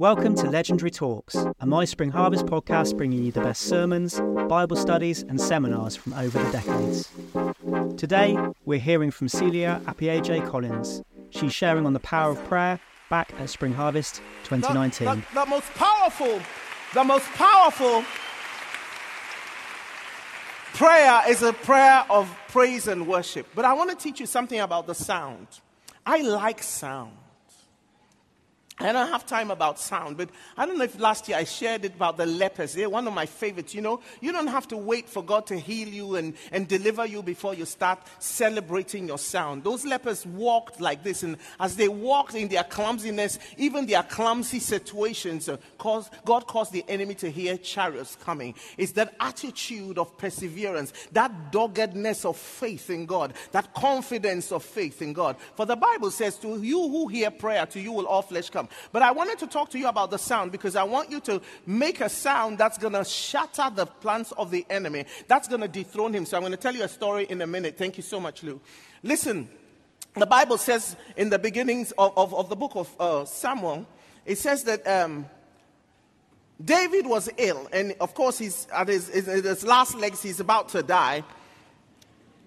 Welcome to Legendary Talks, a My Spring Harvest podcast bringing you the best sermons, Bible studies, and seminars from over the decades. Today, we're hearing from Celia Apeagyei-Collins. She's sharing on the power of prayer back at Spring Harvest 2019. The, the, the most powerful, the most powerful prayer is a prayer of praise and worship. But I want to teach you something about the sound. I like sound. I don't have time about sound, but I don't know if last year I shared it about the lepers. They're one of my favorites. You know, you don't have to wait for God to heal you and, and deliver you before you start celebrating your sound. Those lepers walked like this, and as they walked in their clumsiness, even their clumsy situations, uh, caused, God caused the enemy to hear chariots coming. It's that attitude of perseverance, that doggedness of faith in God, that confidence of faith in God. For the Bible says, To you who hear prayer, to you will all flesh come. But I wanted to talk to you about the sound because I want you to make a sound that's going to shatter the plans of the enemy. That's going to dethrone him. So I'm going to tell you a story in a minute. Thank you so much, Lou. Listen, the Bible says in the beginnings of, of, of the book of uh, Samuel, it says that um, David was ill. And of course, he's at his, his, last legs, he's about to die.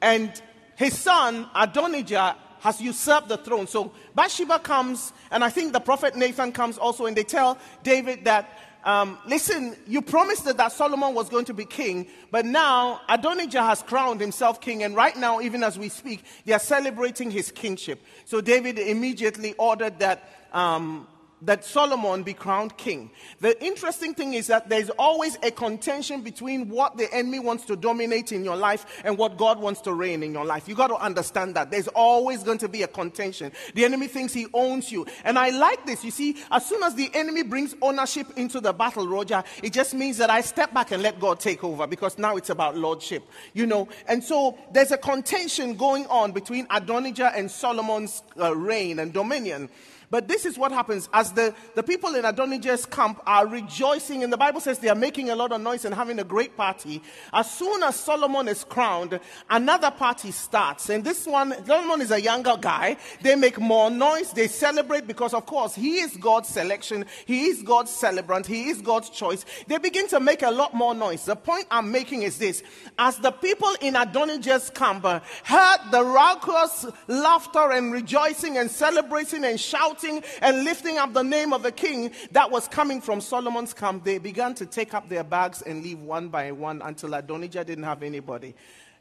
And his son, Adonijah, has usurped the throne. So Bathsheba comes, and I think the prophet Nathan comes also, and they tell David that, um, listen, you promised that, that Solomon was going to be king, but now Adonijah has crowned himself king, and right now, even as we speak, they are celebrating his kingship. So David immediately ordered that um, that Solomon be crowned king. The interesting thing is that there's always a contention between what the enemy wants to dominate in your life and what God wants to reign in your life. You got to understand that. There's always going to be a contention. The enemy thinks he owns you. And I like this. You see, as soon as the enemy brings ownership into the battle, Roger, it just means that I step back and let God take over because now it's about lordship, you know. And so there's a contention going on between Adonijah and Solomon's uh, reign and dominion. But this is what happens as the, the people in Adonijah's camp are rejoicing, and the Bible says they are making a lot of noise and having a great party. As soon as Solomon is crowned, another party starts. And this one, Solomon is a younger guy. They make more noise. They celebrate because, of course, he is God's selection. He is God's celebrant. He is God's choice. They begin to make a lot more noise. The point I'm making is this. As the people in Adonijah's camp uh, heard the raucous laughter and rejoicing and celebrating and shouting, and lifting up the name of the king that was coming from Solomon's camp, they began to take up their bags and leave one by one until Adonijah didn't have anybody.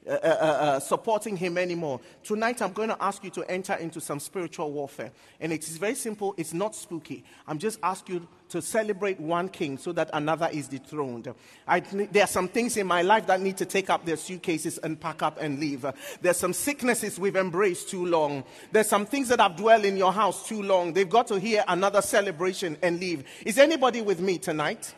Uh, uh, uh, uh, supporting him anymore. Tonight, I'm going to ask you to enter into some spiritual warfare. And it is very simple, it's not spooky. I'm just asking you to celebrate one king so that another is dethroned. I, there are some things in my life that need to take up their suitcases and pack up and leave. There's some sicknesses we've embraced too long. There's some things that have dwelled in your house too long. They've got to hear another celebration and leave. Is anybody with me tonight?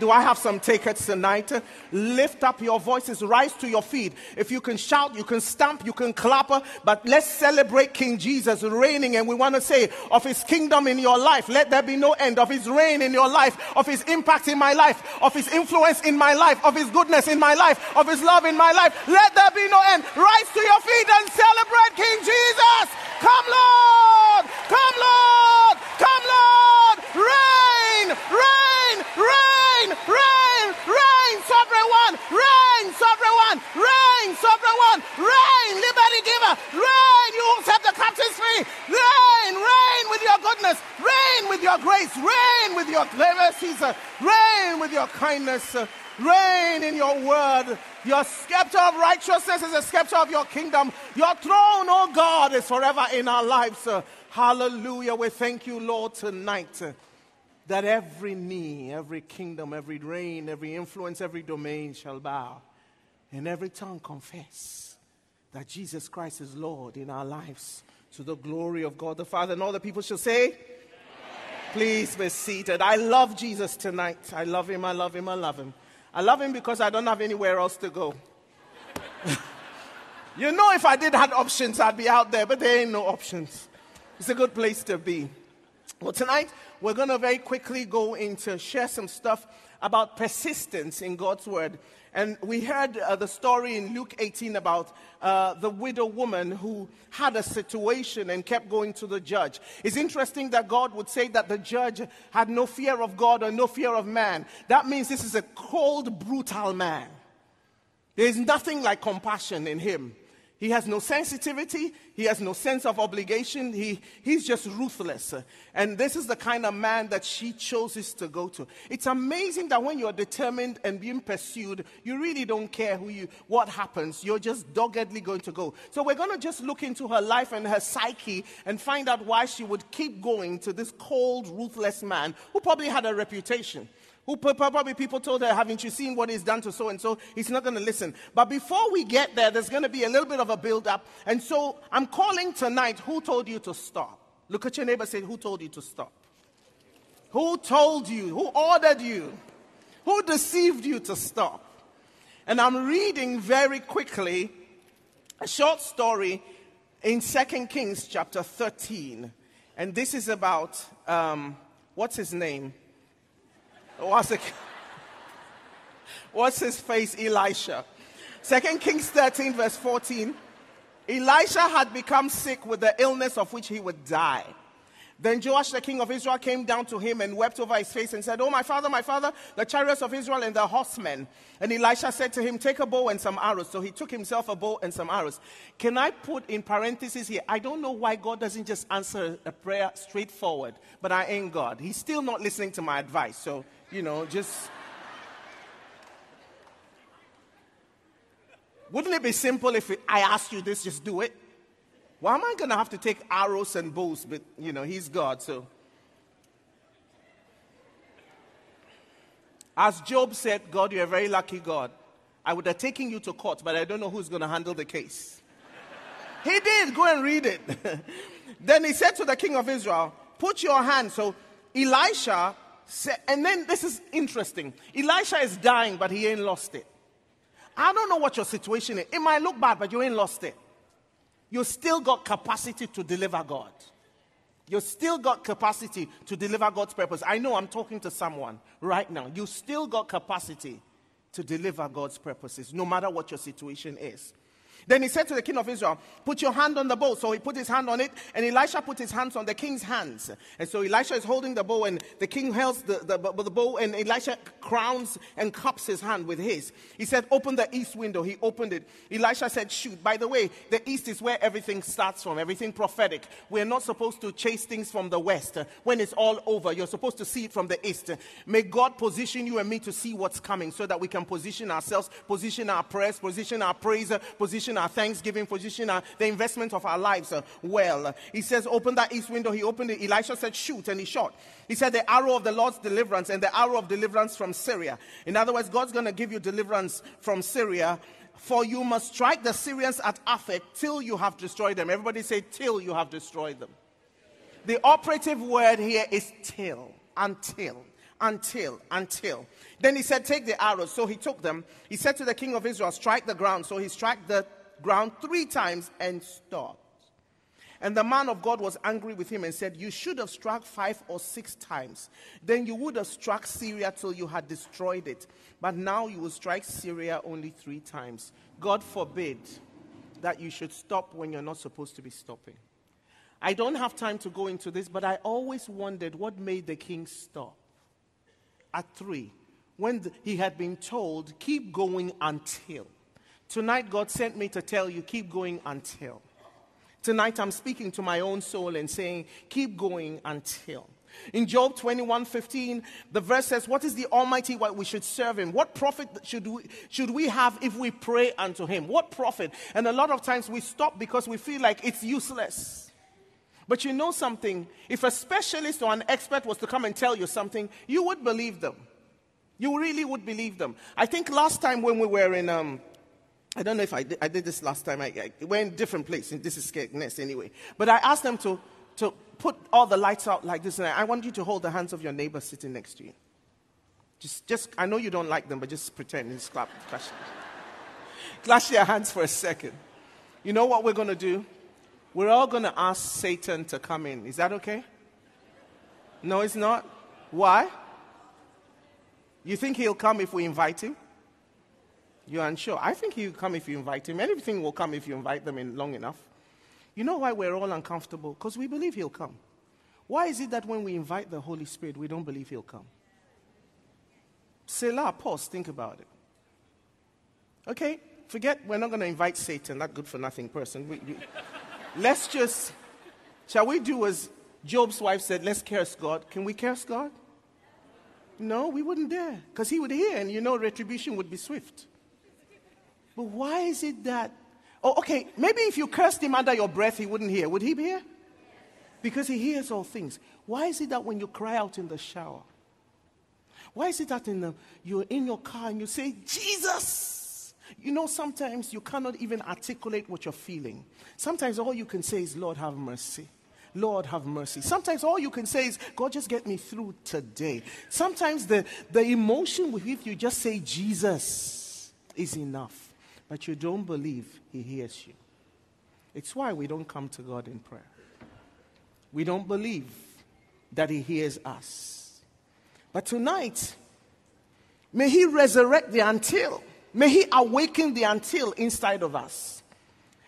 Do I have some tickets tonight? Lift up your voices, rise to your feet. If you can shout, you can stamp, you can clap, but let's celebrate King Jesus reigning. And we want to say of his kingdom in your life, let there be no end of his reign in your life, of his impact in my life, of his influence in my life, of his goodness in my life, of his love in my life. Let there be no end. Rise to your feet and celebrate King Jesus. Come, Lord. Come, Lord. Come, Lord. Reign, reign, reign, sovereign one. Reign, sovereign one. Reign, sovereign one. Reign, liberty giver. Reign, you who set the captives free. Reign, reign with your goodness. Reign with your grace. Reign with your mercies. Reign with your kindness. Reign in your word. Your scepter of righteousness is a scepter of your kingdom. Your throne, oh God, is forever in our lives. Hallelujah. We thank you, Lord, tonight that every knee, every kingdom, every reign, every influence, every domain shall bow, and every tongue confess that Jesus Christ is Lord in our lives to the glory of God the Father. And all the people shall say, Amen. Please be seated. I love Jesus tonight. I love him, I love him, I love him. I love him because I don't have anywhere else to go. you know, if I did have options, I'd be out there, but there ain't no options. It's a good place to be. Well, tonight we're going to very quickly go into share some stuff about persistence in God's word. And we heard uh, the story in Luke 18 about uh, the widow woman who had a situation and kept going to the judge. It's interesting that God would say that the judge had no fear of God or no fear of man. That means this is a cold, brutal man. There is nothing like compassion in him. He has no sensitivity. He has no sense of obligation. He, he's just ruthless. And this is the kind of man that she chooses to go to. It's amazing that when you're determined and being pursued, you really don't care who you, what happens. You're just doggedly going to go. So we're going to just look into her life and her psyche and find out why she would keep going to this cold, ruthless man who probably had a reputation. Who probably people told her, haven't you seen what he's done to so and so? He's not going to listen. But before we get there, there's going to be a little bit of a build up. And so I'm calling tonight, who told you to stop? Look at your neighbor, say, who told you to stop? Who told you? Who ordered you? Who deceived you to stop? And I'm reading very quickly a short story in Second Kings chapter 13. And this is about, um, what's his name? What's, what's his face? Elisha. Second Kings 13, verse 14. Elisha had become sick with the illness of which he would die. Then Joash, the king of Israel, came down to him and wept over his face and said, Oh, my father, my father, the chariots of Israel and the horsemen. And Elisha said to him, Take a bow and some arrows. So he took himself a bow and some arrows. Can I put in parentheses here? I don't know why God doesn't just answer a prayer straightforward, but I ain't God. He's still not listening to my advice. So you know, just. Wouldn't it be simple if I asked you this, just do it? Why am I going to have to take arrows and bows? But, you know, he's God, so. As Job said, God, you're a very lucky God. I would have taken you to court, but I don't know who's going to handle the case. he did. Go and read it. then he said to the king of Israel, Put your hand. So Elisha and then this is interesting. Elisha is dying, but he ain't lost it. I don't know what your situation is. It might look bad, but you ain't lost it. You still got capacity to deliver God. You still got capacity to deliver God's purpose. I know I'm talking to someone right now. You still got capacity to deliver God's purposes, no matter what your situation is. Then he said to the king of Israel, Put your hand on the bow. So he put his hand on it, and Elisha put his hands on the king's hands. And so Elisha is holding the bow, and the king holds the, the, the bow, and Elisha crowns and cups his hand with his. He said, Open the east window. He opened it. Elisha said, Shoot. By the way, the east is where everything starts from, everything prophetic. We're not supposed to chase things from the west. When it's all over, you're supposed to see it from the east. May God position you and me to see what's coming so that we can position ourselves, position our prayers, position our praise, position position our thanksgiving, position our, the investment of our lives uh, well. He says, Open that east window. He opened it. Elisha said, Shoot, and he shot. He said, The arrow of the Lord's deliverance and the arrow of deliverance from Syria. In other words, God's going to give you deliverance from Syria. For you must strike the Syrians at Aphek till you have destroyed them. Everybody say, Till you have destroyed them. The operative word here is till, until until, until. Then he said, Take the arrows. So he took them. He said to the king of Israel, Strike the ground. So he struck the ground three times and stopped. And the man of God was angry with him and said, You should have struck five or six times. Then you would have struck Syria till you had destroyed it. But now you will strike Syria only three times. God forbid that you should stop when you're not supposed to be stopping. I don't have time to go into this, but I always wondered what made the king stop at three when the, he had been told, Keep going until. Tonight, God sent me to tell you, keep going until. Tonight, I'm speaking to my own soul and saying, keep going until. In Job 21 15, the verse says, What is the Almighty what we should serve Him? What profit should we, should we have if we pray unto Him? What profit? And a lot of times we stop because we feel like it's useless. But you know something? If a specialist or an expert was to come and tell you something, you would believe them. You really would believe them. I think last time when we were in um, I don't know if I did, I did this last time. I, I went different place. This is nest anyway. But I asked them to, to put all the lights out like this, and I want you to hold the hands of your neighbor sitting next to you. Just, just I know you don't like them, but just pretend. Just clap, clash, clash your hands for a second. You know what we're going to do? We're all going to ask Satan to come in. Is that okay? No, it's not. Why? You think he'll come if we invite him? You're unsure. I think he'll come if you invite him. Anything will come if you invite them in long enough. You know why we're all uncomfortable? Because we believe he'll come. Why is it that when we invite the Holy Spirit, we don't believe he'll come? Selah, pause, think about it. Okay, forget, we're not going to invite Satan, that good for nothing person. We, you, let's just, shall we do as Job's wife said, let's curse God? Can we curse God? No, we wouldn't dare, because he would hear, and you know retribution would be swift. Why is it that? Oh, okay, maybe if you cursed him under your breath, he wouldn't hear. Would he hear? Because he hears all things. Why is it that when you cry out in the shower, why is it that in the, you're in your car and you say, Jesus? You know, sometimes you cannot even articulate what you're feeling. Sometimes all you can say is, Lord, have mercy. Lord, have mercy. Sometimes all you can say is, God, just get me through today. Sometimes the, the emotion with you just say, Jesus, is enough. But you don't believe He hears you. It's why we don't come to God in prayer. We don't believe that He hears us. But tonight, may He resurrect the until. May He awaken the until inside of us.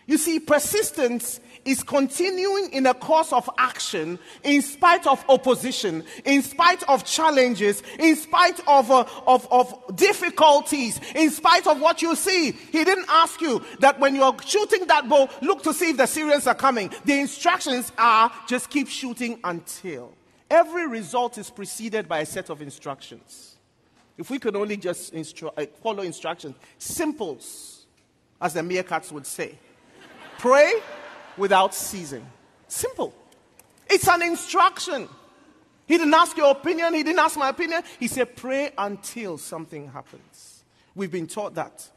You see, persistence is continuing in a course of action in spite of opposition, in spite of challenges, in spite of, uh, of, of difficulties, in spite of what you see. He didn't ask you that when you're shooting that bow, look to see if the Syrians are coming. The instructions are just keep shooting until. Every result is preceded by a set of instructions. If we could only just instru- uh, follow instructions, simples, as the meerkats would say. Pray without ceasing. Simple. It's an instruction. He didn't ask your opinion, he didn't ask my opinion. He said, Pray until something happens. We've been taught that.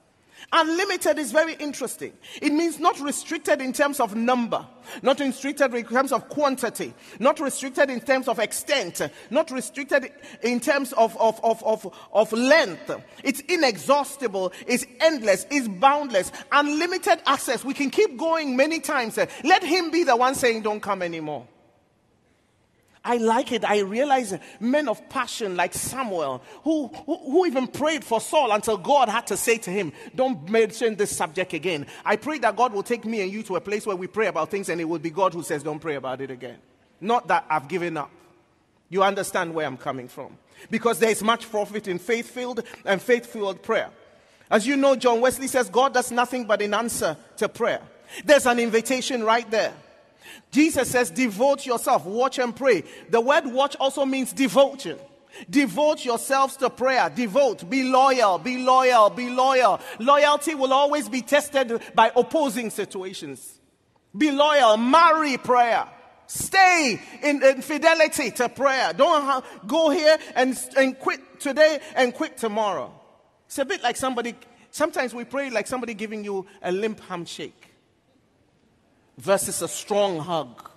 Unlimited is very interesting. It means not restricted in terms of number, not restricted in terms of quantity, not restricted in terms of extent, not restricted in terms of, of, of, of, of length. It's inexhaustible, it's endless, it's boundless, unlimited access. We can keep going many times. Let him be the one saying, Don't come anymore. I like it. I realize men of passion like Samuel, who, who, who, even prayed for Saul until God had to say to him, Don't mention this subject again. I pray that God will take me and you to a place where we pray about things and it will be God who says, Don't pray about it again. Not that I've given up. You understand where I'm coming from. Because there is much profit in faith filled and faith filled prayer. As you know, John Wesley says, God does nothing but in answer to prayer. There's an invitation right there. Jesus says, devote yourself, watch and pray. The word watch also means devotion. Devote yourselves to prayer. Devote. Be loyal. Be loyal. Be loyal. Loyalty will always be tested by opposing situations. Be loyal. Marry prayer. Stay in, in fidelity to prayer. Don't ha- go here and, and quit today and quit tomorrow. It's a bit like somebody, sometimes we pray like somebody giving you a limp handshake versus a strong hug.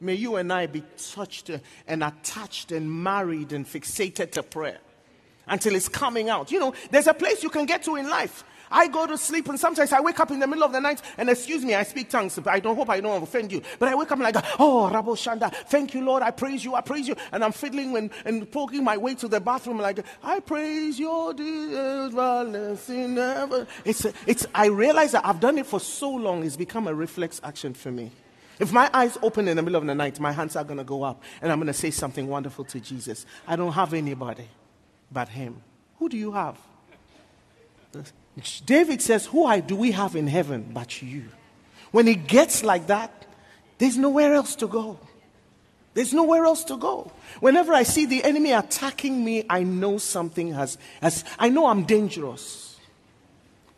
May you and I be touched and attached and married and fixated to prayer until it's coming out. You know, there's a place you can get to in life. I go to sleep and sometimes I wake up in the middle of the night and excuse me, I speak tongues. But I don't hope I don't offend you. But I wake up go, oh, Rabo Shanda, thank you, Lord. I praise you. I praise you. And I'm fiddling and, and poking my way to the bathroom like, I praise your dearest It's, it's, I realize that I've done it for so long. It's become a reflex action for me. If my eyes open in the middle of the night, my hands are going to go up and I'm going to say something wonderful to Jesus. I don't have anybody but Him. Who do you have? David says, Who do we have in heaven but you? When it gets like that, there's nowhere else to go. There's nowhere else to go. Whenever I see the enemy attacking me, I know something has, has I know I'm dangerous.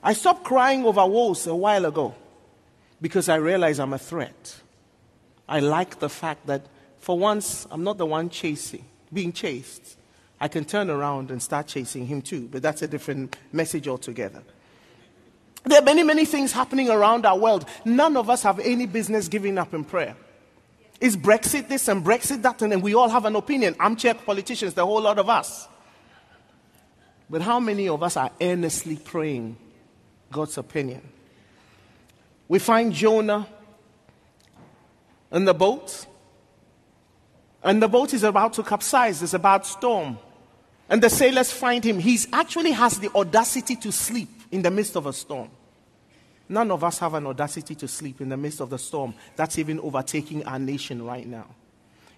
I stopped crying over woes a while ago because I realize I'm a threat. I like the fact that for once I'm not the one chasing, being chased. I can turn around and start chasing him too, but that's a different message altogether. There are many, many things happening around our world. None of us have any business giving up in prayer. Is Brexit this and Brexit that? And we all have an opinion. Armchair politicians, the whole lot of us. But how many of us are earnestly praying God's opinion? We find Jonah in the boat And the boat is about to capsize. There's a bad storm. And the sailors find him. He actually has the audacity to sleep in the midst of a storm. None of us have an audacity to sleep in the midst of the storm that's even overtaking our nation right now.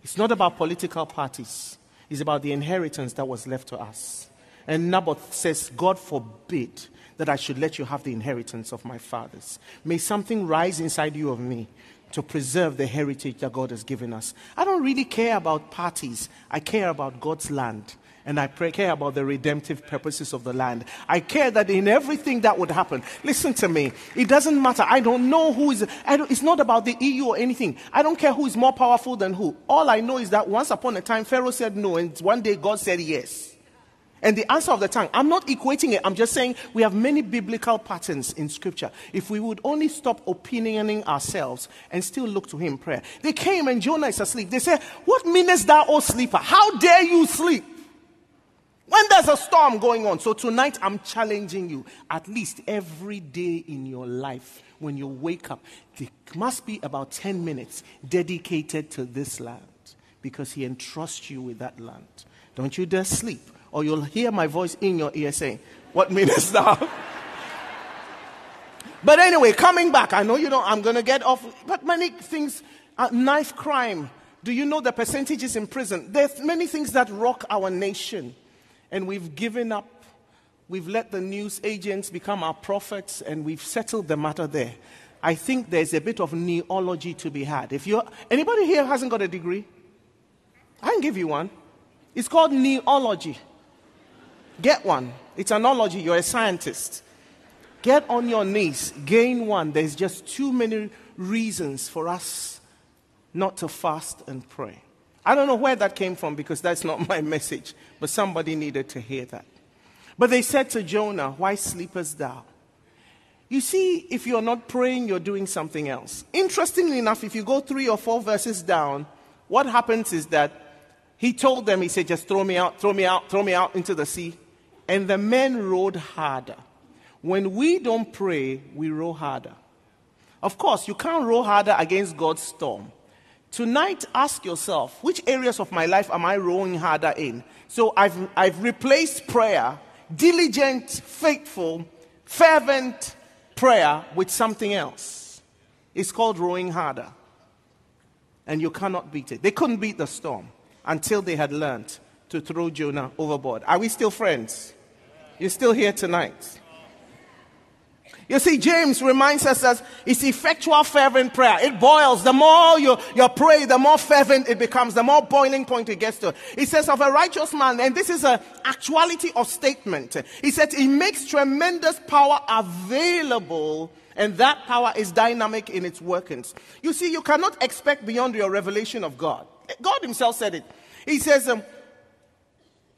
It's not about political parties, it's about the inheritance that was left to us. And Naboth says, God forbid that I should let you have the inheritance of my fathers. May something rise inside you of me to preserve the heritage that God has given us. I don't really care about parties, I care about God's land. And I pray, care about the redemptive purposes of the land. I care that in everything that would happen, listen to me. It doesn't matter. I don't know who is, it's not about the EU or anything. I don't care who is more powerful than who. All I know is that once upon a time, Pharaoh said no, and one day God said yes. And the answer of the tongue, I'm not equating it. I'm just saying we have many biblical patterns in scripture. If we would only stop opinioning ourselves and still look to him in prayer. They came and Jonah is asleep. They said, What meanest thou, O sleeper? How dare you sleep? When there's a storm going on. So tonight I'm challenging you. At least every day in your life, when you wake up, there must be about 10 minutes dedicated to this land because he entrusts you with that land. Don't you dare sleep or you'll hear my voice in your ear saying, What meanest thou? but anyway, coming back, I know you don't, I'm going to get off, but many things, uh, knife crime. Do you know the percentages in prison? There's many things that rock our nation, and we've given up. We've let the news agents become our prophets, and we've settled the matter there. I think there's a bit of kneeology to be had. If you anybody here hasn't got a degree, I can give you one. It's called kneeology. Get one. It's an ology. You're a scientist. Get on your knees. Gain one. There's just too many reasons for us not to fast and pray. I don't know where that came from because that's not my message, but somebody needed to hear that. But they said to Jonah, Why sleepest thou? You see, if you're not praying, you're doing something else. Interestingly enough, if you go three or four verses down, what happens is that he told them, He said, Just throw me out, throw me out, throw me out into the sea and the men rowed harder. When we don't pray, we row harder. Of course, you can't row harder against God's storm. Tonight, ask yourself, which areas of my life am I rowing harder in? So I've, I've replaced prayer, diligent, faithful, fervent prayer with something else. It's called rowing harder. And you cannot beat it. They couldn't beat the storm until they had learned to throw Jonah overboard. Are we still friends? You're still here tonight. You see, James reminds us that it's effectual, fervent prayer. It boils. The more you, you pray, the more fervent it becomes, the more boiling point it gets to. It says of a righteous man, and this is an actuality of statement. He said he makes tremendous power available, and that power is dynamic in its workings. You see, you cannot expect beyond your revelation of God. God himself said it. He says, um,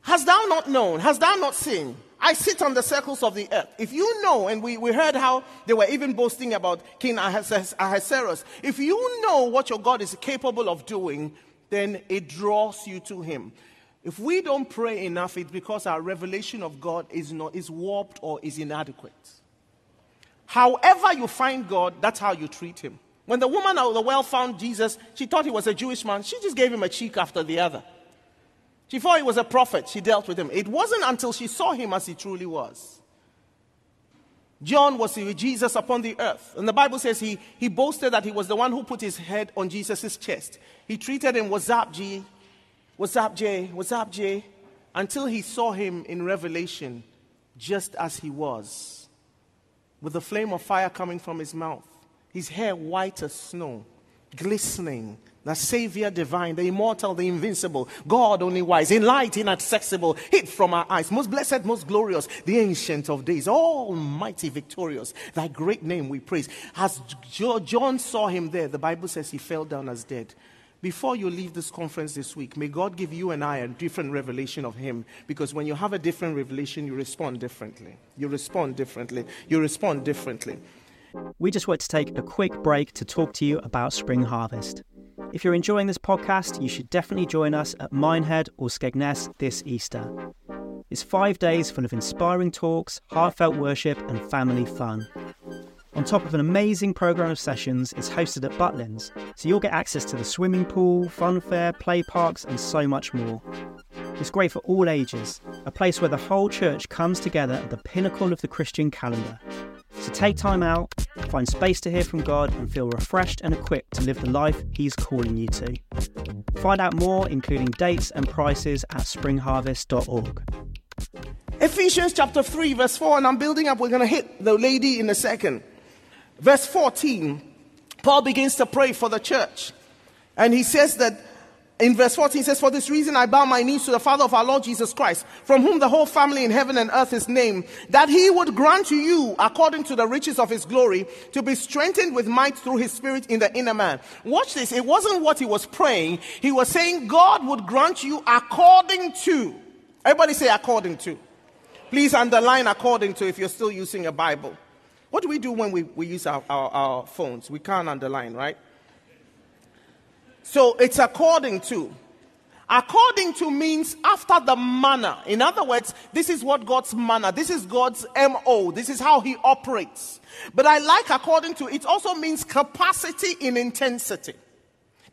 thou not known? Hast thou not seen? I sit on the circles of the earth. If you know, and we, we heard how they were even boasting about King Ahasuerus, if you know what your God is capable of doing, then it draws you to him. If we don't pray enough, it's because our revelation of God is, not, is warped or is inadequate. However, you find God, that's how you treat him. When the woman of the well found Jesus, she thought he was a Jewish man. She just gave him a cheek after the other. She thought he was a prophet. She dealt with him. It wasn't until she saw him as he truly was. John was with Jesus upon the earth. And the Bible says he, he boasted that he was the one who put his head on Jesus' chest. He treated him, What's up, G? What's up, J? What's up, J? Until he saw him in Revelation just as he was, with the flame of fire coming from his mouth, his hair white as snow, glistening the Savior divine, the immortal, the invincible, God only wise, in light, inaccessible, hid from our eyes, most blessed, most glorious, the ancient of days, almighty, victorious, thy great name we praise. As John saw him there, the Bible says he fell down as dead. Before you leave this conference this week, may God give you and I a different revelation of Him. Because when you have a different revelation, you respond differently. You respond differently. You respond differently. We just want to take a quick break to talk to you about Spring Harvest. If you're enjoying this podcast, you should definitely join us at Minehead or Skegness this Easter. It's five days full of inspiring talks, heartfelt worship, and family fun. On top of an amazing programme of sessions, it's hosted at Butlins, so you'll get access to the swimming pool, fun fair, play parks, and so much more. It's great for all ages, a place where the whole church comes together at the pinnacle of the Christian calendar. So take time out, find space to hear from God, and feel refreshed and equipped to live the life He's calling you to. Find out more, including dates and prices, at springharvest.org. Ephesians chapter 3, verse 4, and I'm building up. We're going to hit the lady in a second. Verse 14, Paul begins to pray for the church. And he says that in verse 14 says, For this reason I bow my knees to the Father of our Lord Jesus Christ, from whom the whole family in heaven and earth is named, that he would grant to you, according to the riches of his glory, to be strengthened with might through his spirit in the inner man. Watch this. It wasn't what he was praying. He was saying God would grant you according to. Everybody say according to. Please underline according to if you're still using a Bible. What do we do when we, we use our, our, our phones? We can't underline, right? So it's according to. According to means after the manner. In other words, this is what God's manner, this is God's MO, this is how He operates. But I like according to, it also means capacity in intensity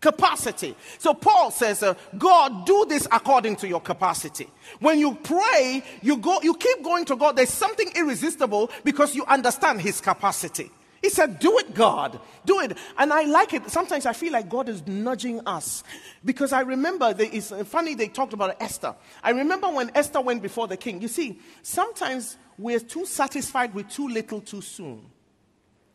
capacity. So Paul says, uh, God, do this according to your capacity. When you pray, you go, you keep going to God. There's something irresistible because you understand his capacity. He said, Do it, God. Do it. And I like it. Sometimes I feel like God is nudging us. Because I remember, it's funny they talked about Esther. I remember when Esther went before the king. You see, sometimes we're too satisfied with too little too soon,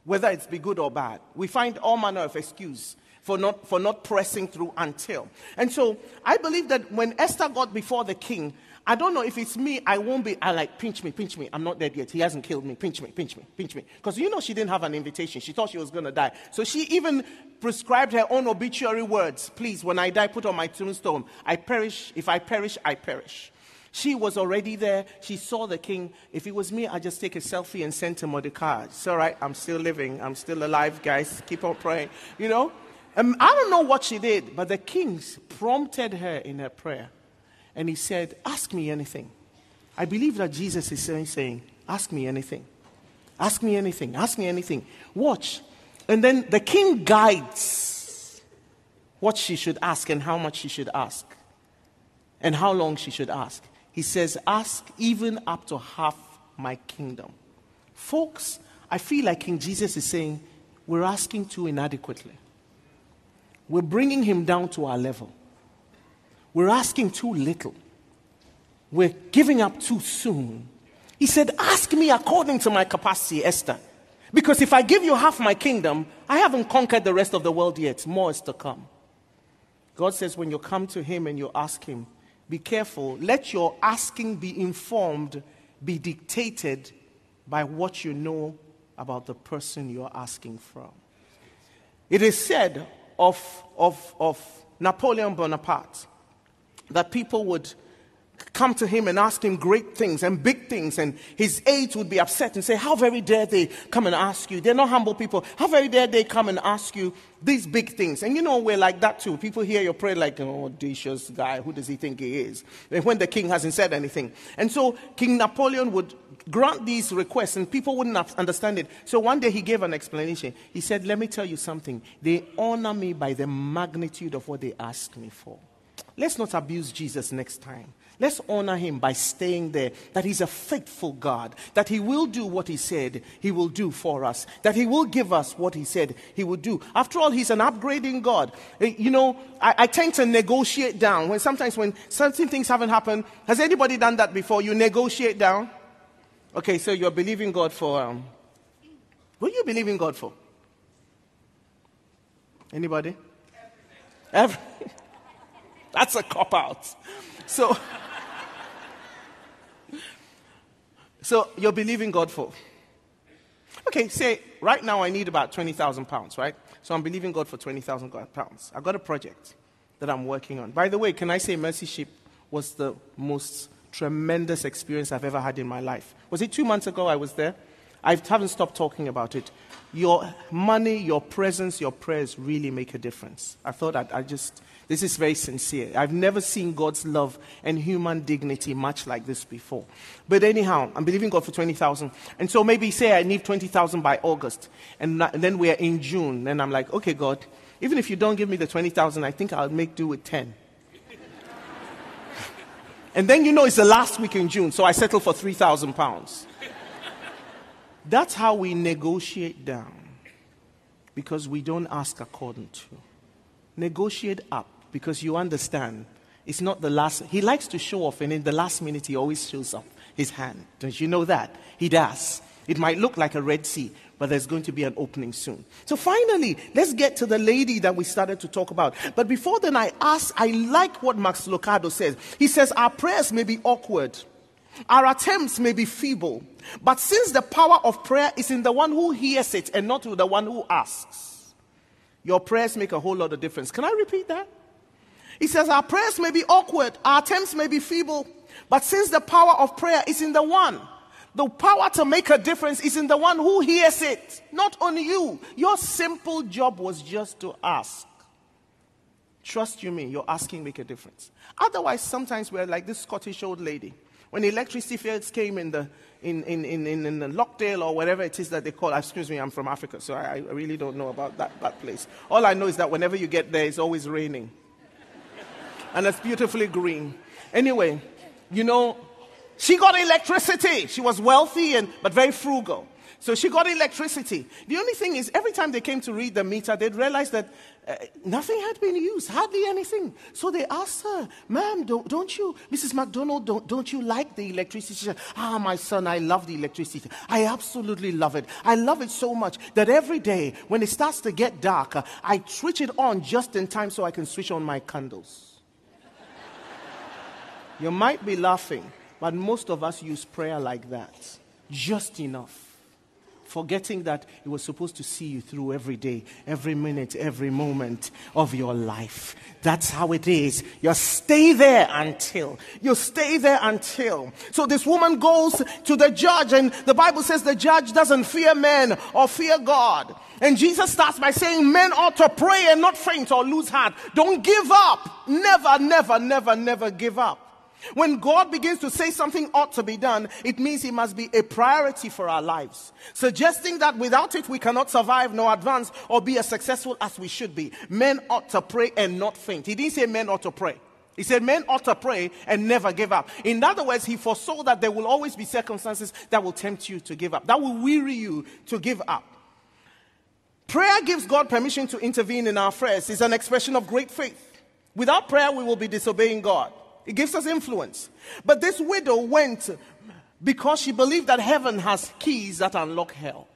whether it's be good or bad. We find all manner of excuse for not, for not pressing through until. And so I believe that when Esther got before the king, I don't know if it's me, I won't be, I like, pinch me, pinch me. I'm not dead yet. He hasn't killed me. Pinch me, pinch me, pinch me. Because you know she didn't have an invitation. She thought she was going to die. So she even prescribed her own obituary words. Please, when I die, put on my tombstone. I perish. If I perish, I perish. She was already there. She saw the king. If it was me, I'd just take a selfie and send to Mordecai. It's all right. I'm still living. I'm still alive, guys. Keep on praying. You know? Um, I don't know what she did, but the kings prompted her in her prayer. And he said, Ask me anything. I believe that Jesus is saying, Ask me anything. Ask me anything. Ask me anything. Watch. And then the king guides what she should ask and how much she should ask and how long she should ask. He says, Ask even up to half my kingdom. Folks, I feel like King Jesus is saying, We're asking too inadequately. We're bringing him down to our level. We're asking too little. We're giving up too soon. He said, Ask me according to my capacity, Esther. Because if I give you half my kingdom, I haven't conquered the rest of the world yet. More is to come. God says, when you come to Him and you ask Him, be careful. Let your asking be informed, be dictated by what you know about the person you're asking from. It is said of, of, of Napoleon Bonaparte that people would come to him and ask him great things and big things, and his aides would be upset and say, How very dare they come and ask you? They're not humble people. How very dare they come and ask you these big things? And you know, we're like that too. People hear your prayer like, Oh, audacious guy, who does he think he is? when the king hasn't said anything. And so King Napoleon would grant these requests, and people wouldn't understand it. So one day he gave an explanation. He said, Let me tell you something. They honor me by the magnitude of what they ask me for. Let's not abuse Jesus next time. Let's honor him by staying there. That he's a faithful God. That he will do what he said he will do for us. That he will give us what he said he would do. After all, he's an upgrading God. Eh, you know, I, I tend to negotiate down. When sometimes when certain things haven't happened, has anybody done that before? You negotiate down? Okay, so you're believing God for um, what are you believing God for? Anybody? Everything. That's a cop out. So, so you're believing God for. Okay, say right now I need about 20,000 pounds, right? So I'm believing God for 20,000 pounds. I've got a project that I'm working on. By the way, can I say Mercy Ship was the most tremendous experience I've ever had in my life? Was it two months ago I was there? I haven't stopped talking about it. Your money, your presence, your prayers really make a difference. I thought I'd, I just, this is very sincere. I've never seen God's love and human dignity much like this before. But anyhow, I'm believing God for 20,000. And so maybe say I need 20,000 by August. And, and then we're in June. And I'm like, okay, God, even if you don't give me the 20,000, I think I'll make do with 10. and then you know it's the last week in June, so I settle for 3,000 pounds. That's how we negotiate down because we don't ask according to. Negotiate up because you understand it's not the last. He likes to show off, and in the last minute, he always shows up his hand. Don't you know that? He does. It might look like a Red Sea, but there's going to be an opening soon. So finally, let's get to the lady that we started to talk about. But before then, I ask, I like what Max Lucado says. He says, Our prayers may be awkward, our attempts may be feeble, but since the power of prayer is in the one who hears it and not to the one who asks, your prayers make a whole lot of difference. Can I repeat that? He says, Our prayers may be awkward, our attempts may be feeble, but since the power of prayer is in the one, the power to make a difference is in the one who hears it, not on you. Your simple job was just to ask. Trust you me, your asking make a difference. Otherwise, sometimes we're like this Scottish old lady. When electricity fails came in the in, in, in, in, the Lockdale or whatever it is that they call excuse me, I'm from Africa, so I, I really don't know about that, that place. All I know is that whenever you get there, it's always raining and it's beautifully green. Anyway, you know, she got electricity. She was wealthy and but very frugal. So she got electricity. The only thing is, every time they came to read the meter, they'd realize that uh, nothing had been used, hardly anything. So they asked her, Ma'am, don't, don't you, Mrs. McDonald, don't, don't you like the electricity? She said, Ah, my son, I love the electricity. I absolutely love it. I love it so much that every day when it starts to get dark, I switch it on just in time so I can switch on my candles. You might be laughing, but most of us use prayer like that. Just enough. Forgetting that it was supposed to see you through every day, every minute, every moment of your life. That's how it is. You stay there until. You stay there until. So this woman goes to the judge, and the Bible says the judge doesn't fear men or fear God. And Jesus starts by saying men ought to pray and not faint or lose heart. Don't give up. Never, never, never, never give up. When God begins to say something ought to be done, it means it must be a priority for our lives, suggesting that without it we cannot survive nor advance or be as successful as we should be. Men ought to pray and not faint. He didn't say men ought to pray. He said men ought to pray and never give up. In other words, he foresaw that there will always be circumstances that will tempt you to give up, that will weary you to give up. Prayer gives God permission to intervene in our affairs. It's an expression of great faith. Without prayer, we will be disobeying God. It gives us influence. But this widow went because she believed that heaven has keys that unlock hell.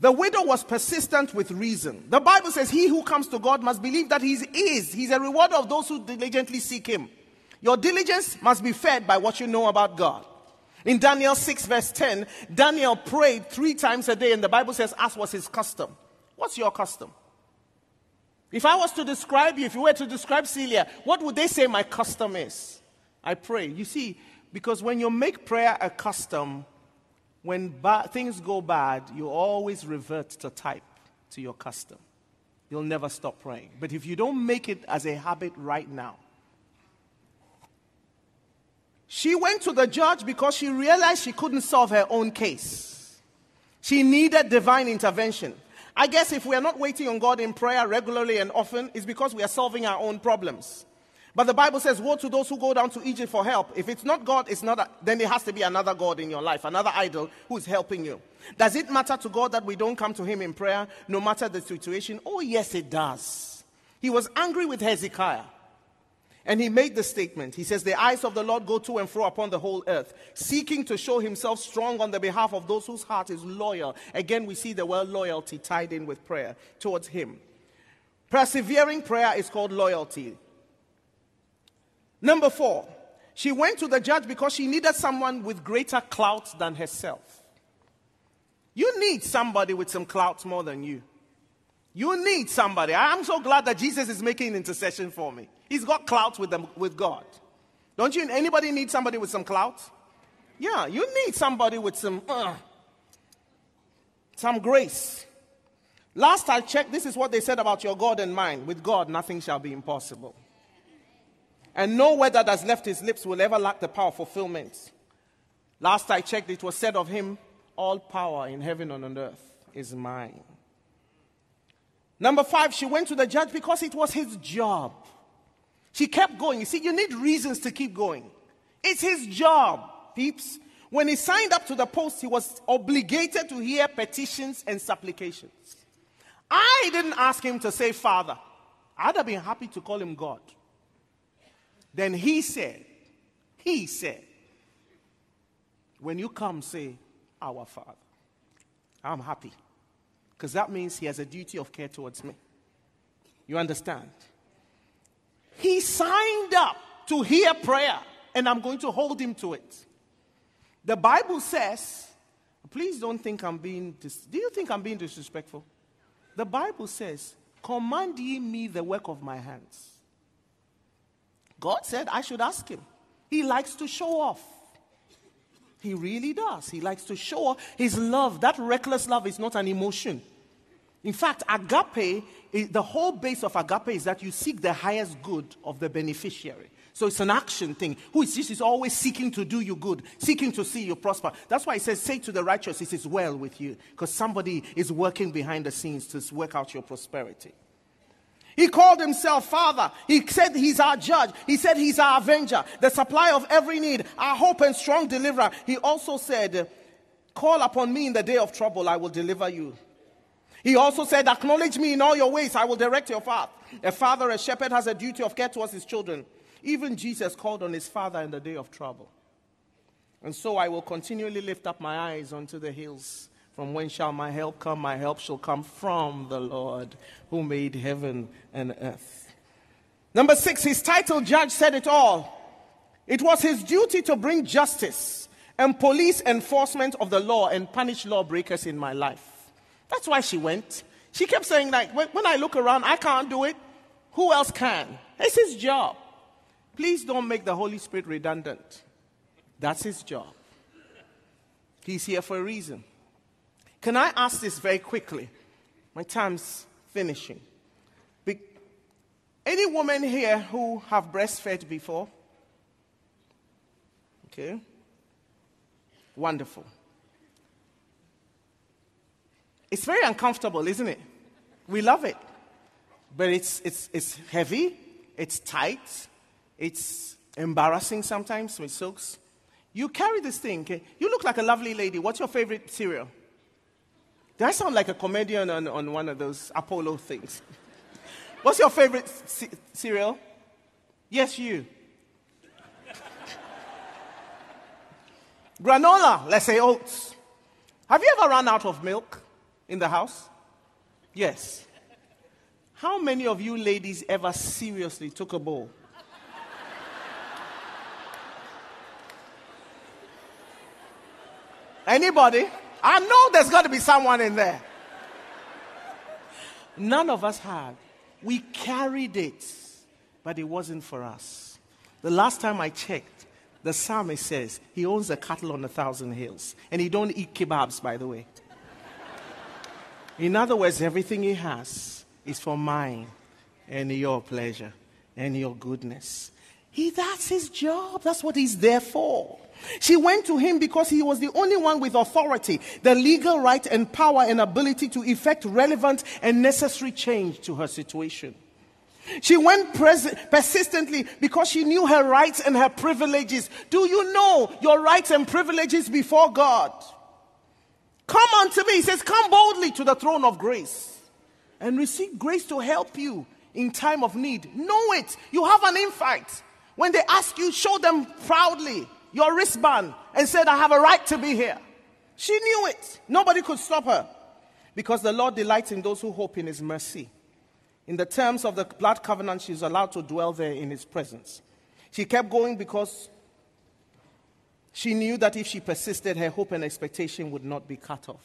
The widow was persistent with reason. The Bible says, He who comes to God must believe that He is. He's a rewarder of those who diligently seek Him. Your diligence must be fed by what you know about God. In Daniel 6, verse 10, Daniel prayed three times a day, and the Bible says, as was his custom. What's your custom? If I was to describe you, if you were to describe Celia, what would they say my custom is? I pray. You see, because when you make prayer a custom, when ba- things go bad, you always revert to type, to your custom. You'll never stop praying. But if you don't make it as a habit right now, she went to the judge because she realized she couldn't solve her own case. She needed divine intervention. I guess if we are not waiting on God in prayer regularly and often, it's because we are solving our own problems. But the Bible says, Woe to those who go down to Egypt for help. If it's not God, it's not a, then there has to be another God in your life, another idol who is helping you. Does it matter to God that we don't come to Him in prayer no matter the situation? Oh, yes, it does. He was angry with Hezekiah. And he made the statement. He says, The eyes of the Lord go to and fro upon the whole earth, seeking to show himself strong on the behalf of those whose heart is loyal. Again, we see the word loyalty tied in with prayer towards him. Persevering prayer is called loyalty. Number four, she went to the judge because she needed someone with greater clout than herself. You need somebody with some clout more than you. You need somebody. I'm so glad that Jesus is making intercession for me. He's got clout with, them, with God. Don't you? Anybody need somebody with some clout? Yeah, you need somebody with some, uh, some grace. Last I checked, this is what they said about your God and mine. With God, nothing shall be impossible. And no word that has left his lips will ever lack the power of fulfillment. Last I checked, it was said of him, All power in heaven and on earth is mine. Number five, she went to the judge because it was his job. She kept going. You see, you need reasons to keep going. It's his job, peeps. When he signed up to the post, he was obligated to hear petitions and supplications. I didn't ask him to say Father. I'd have been happy to call him God. Then he said, He said, when you come, say, Our Father. I'm happy. Because that means he has a duty of care towards me. You understand? He signed up to hear prayer, and I'm going to hold him to it. The Bible says, please don't think I'm being, dis- do you think I'm being disrespectful? The Bible says, command ye me the work of my hands. God said I should ask him. He likes to show off. He really does. He likes to show his love. That reckless love is not an emotion. In fact, agape, the whole base of agape is that you seek the highest good of the beneficiary. So it's an action thing. Who is this? Is always seeking to do you good, seeking to see you prosper. That's why it says, Say to the righteous, it is well with you. Because somebody is working behind the scenes to work out your prosperity. He called himself Father. He said he's our judge. He said he's our avenger, the supply of every need, our hope and strong deliverer. He also said, Call upon me in the day of trouble, I will deliver you. He also said, Acknowledge me in all your ways, I will direct your path. A father, a shepherd, has a duty of care towards his children. Even Jesus called on his father in the day of trouble. And so I will continually lift up my eyes unto the hills from whence shall my help come? My help shall come from the Lord who made heaven and earth. Number six, his title judge said it all. It was his duty to bring justice and police enforcement of the law and punish lawbreakers in my life. That's why she went. She kept saying, like, when I look around, I can't do it. Who else can? It's his job. Please don't make the Holy Spirit redundant. That's his job. He's here for a reason. Can I ask this very quickly? My time's finishing. Be- any woman here who have breastfed before? Okay. Wonderful. It's very uncomfortable, isn't it? We love it. But it's, it's, it's heavy, it's tight, it's embarrassing sometimes with silks. You carry this thing, okay? You look like a lovely lady. What's your favorite cereal? Do I sound like a comedian on, on one of those Apollo things? What's your favorite c- cereal? Yes, you. Granola, let's say oats. Have you ever run out of milk in the house? Yes. How many of you ladies ever seriously took a bowl? Anybody? I know there's got to be someone in there. None of us had. We carried it, but it wasn't for us. The last time I checked, the psalmist says he owns a cattle on a thousand hills, and he don't eat kebabs, by the way. In other words, everything he has is for mine and your pleasure and your goodness. He, that's his job. That's what he's there for. She went to him because he was the only one with authority, the legal right and power and ability to effect relevant and necessary change to her situation. She went pres- persistently because she knew her rights and her privileges. Do you know your rights and privileges before God? Come unto me. He says, Come boldly to the throne of grace and receive grace to help you in time of need. Know it. You have an invite. When they ask you, show them proudly your wristband and said, I have a right to be here. She knew it. Nobody could stop her because the Lord delights in those who hope in His mercy. In the terms of the blood covenant, she's allowed to dwell there in His presence. She kept going because she knew that if she persisted, her hope and expectation would not be cut off.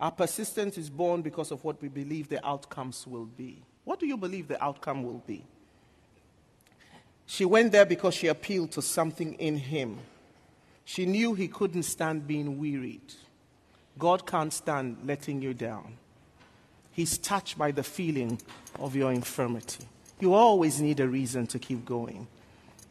Our persistence is born because of what we believe the outcomes will be. What do you believe the outcome will be? She went there because she appealed to something in him. She knew he couldn't stand being wearied. God can't stand letting you down. He's touched by the feeling of your infirmity. You always need a reason to keep going.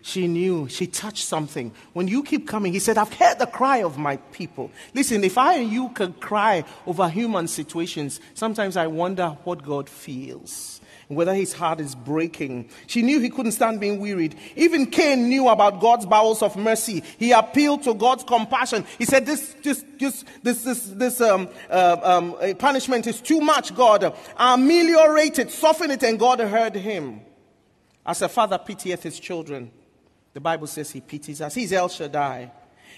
She knew, she touched something. When you keep coming, he said, I've heard the cry of my people. Listen, if I and you can cry over human situations, sometimes I wonder what God feels whether his heart is breaking. She knew he couldn't stand being wearied. Even Cain knew about God's bowels of mercy. He appealed to God's compassion. He said, This, this, this, this, this, this um, uh, um, punishment is too much, God. Ameliorate it, soften it, and God heard him. As a father pitieth his children, the Bible says he pities us. He's El Shaddai.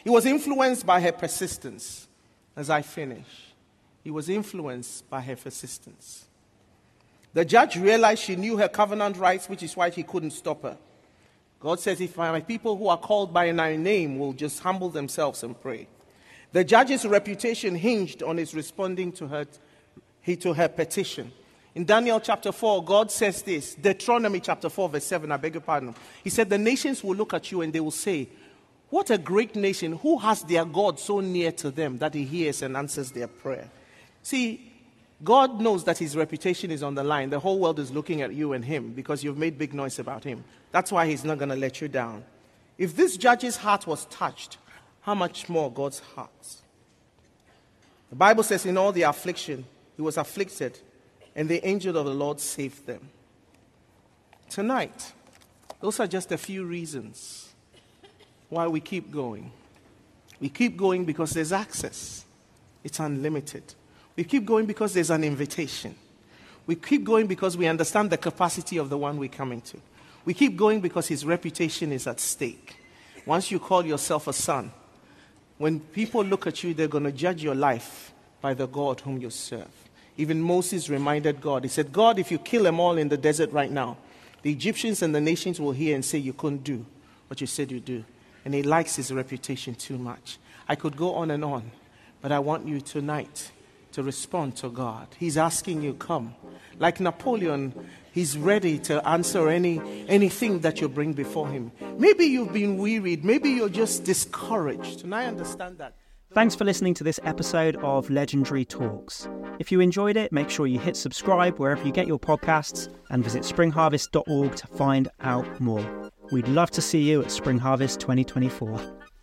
He was influenced by her persistence. As I finish, he was influenced by her persistence. The judge realized she knew her covenant rights, which is why he couldn't stop her. God says, If my people who are called by my name will just humble themselves and pray. The judge's reputation hinged on his responding to her, to her petition. In Daniel chapter 4, God says this Deuteronomy chapter 4, verse 7, I beg your pardon. He said, The nations will look at you and they will say, What a great nation! Who has their God so near to them that he hears and answers their prayer? See, God knows that his reputation is on the line. The whole world is looking at you and him because you've made big noise about him. That's why he's not going to let you down. If this judge's heart was touched, how much more God's heart? The Bible says, in all the affliction, he was afflicted, and the angel of the Lord saved them. Tonight, those are just a few reasons why we keep going. We keep going because there's access, it's unlimited. We keep going because there's an invitation. We keep going because we understand the capacity of the one we're coming to. We keep going because his reputation is at stake. Once you call yourself a son, when people look at you, they're going to judge your life by the God whom you serve. Even Moses reminded God, he said, God, if you kill them all in the desert right now, the Egyptians and the nations will hear and say you couldn't do what you said you do. And he likes his reputation too much. I could go on and on, but I want you tonight to respond to God. He's asking you, come. Like Napoleon, he's ready to answer any, anything that you bring before him. Maybe you've been wearied, maybe you're just discouraged, and I understand that. Thanks for listening to this episode of Legendary Talks. If you enjoyed it, make sure you hit subscribe wherever you get your podcasts and visit springharvest.org to find out more. We'd love to see you at Spring Harvest 2024.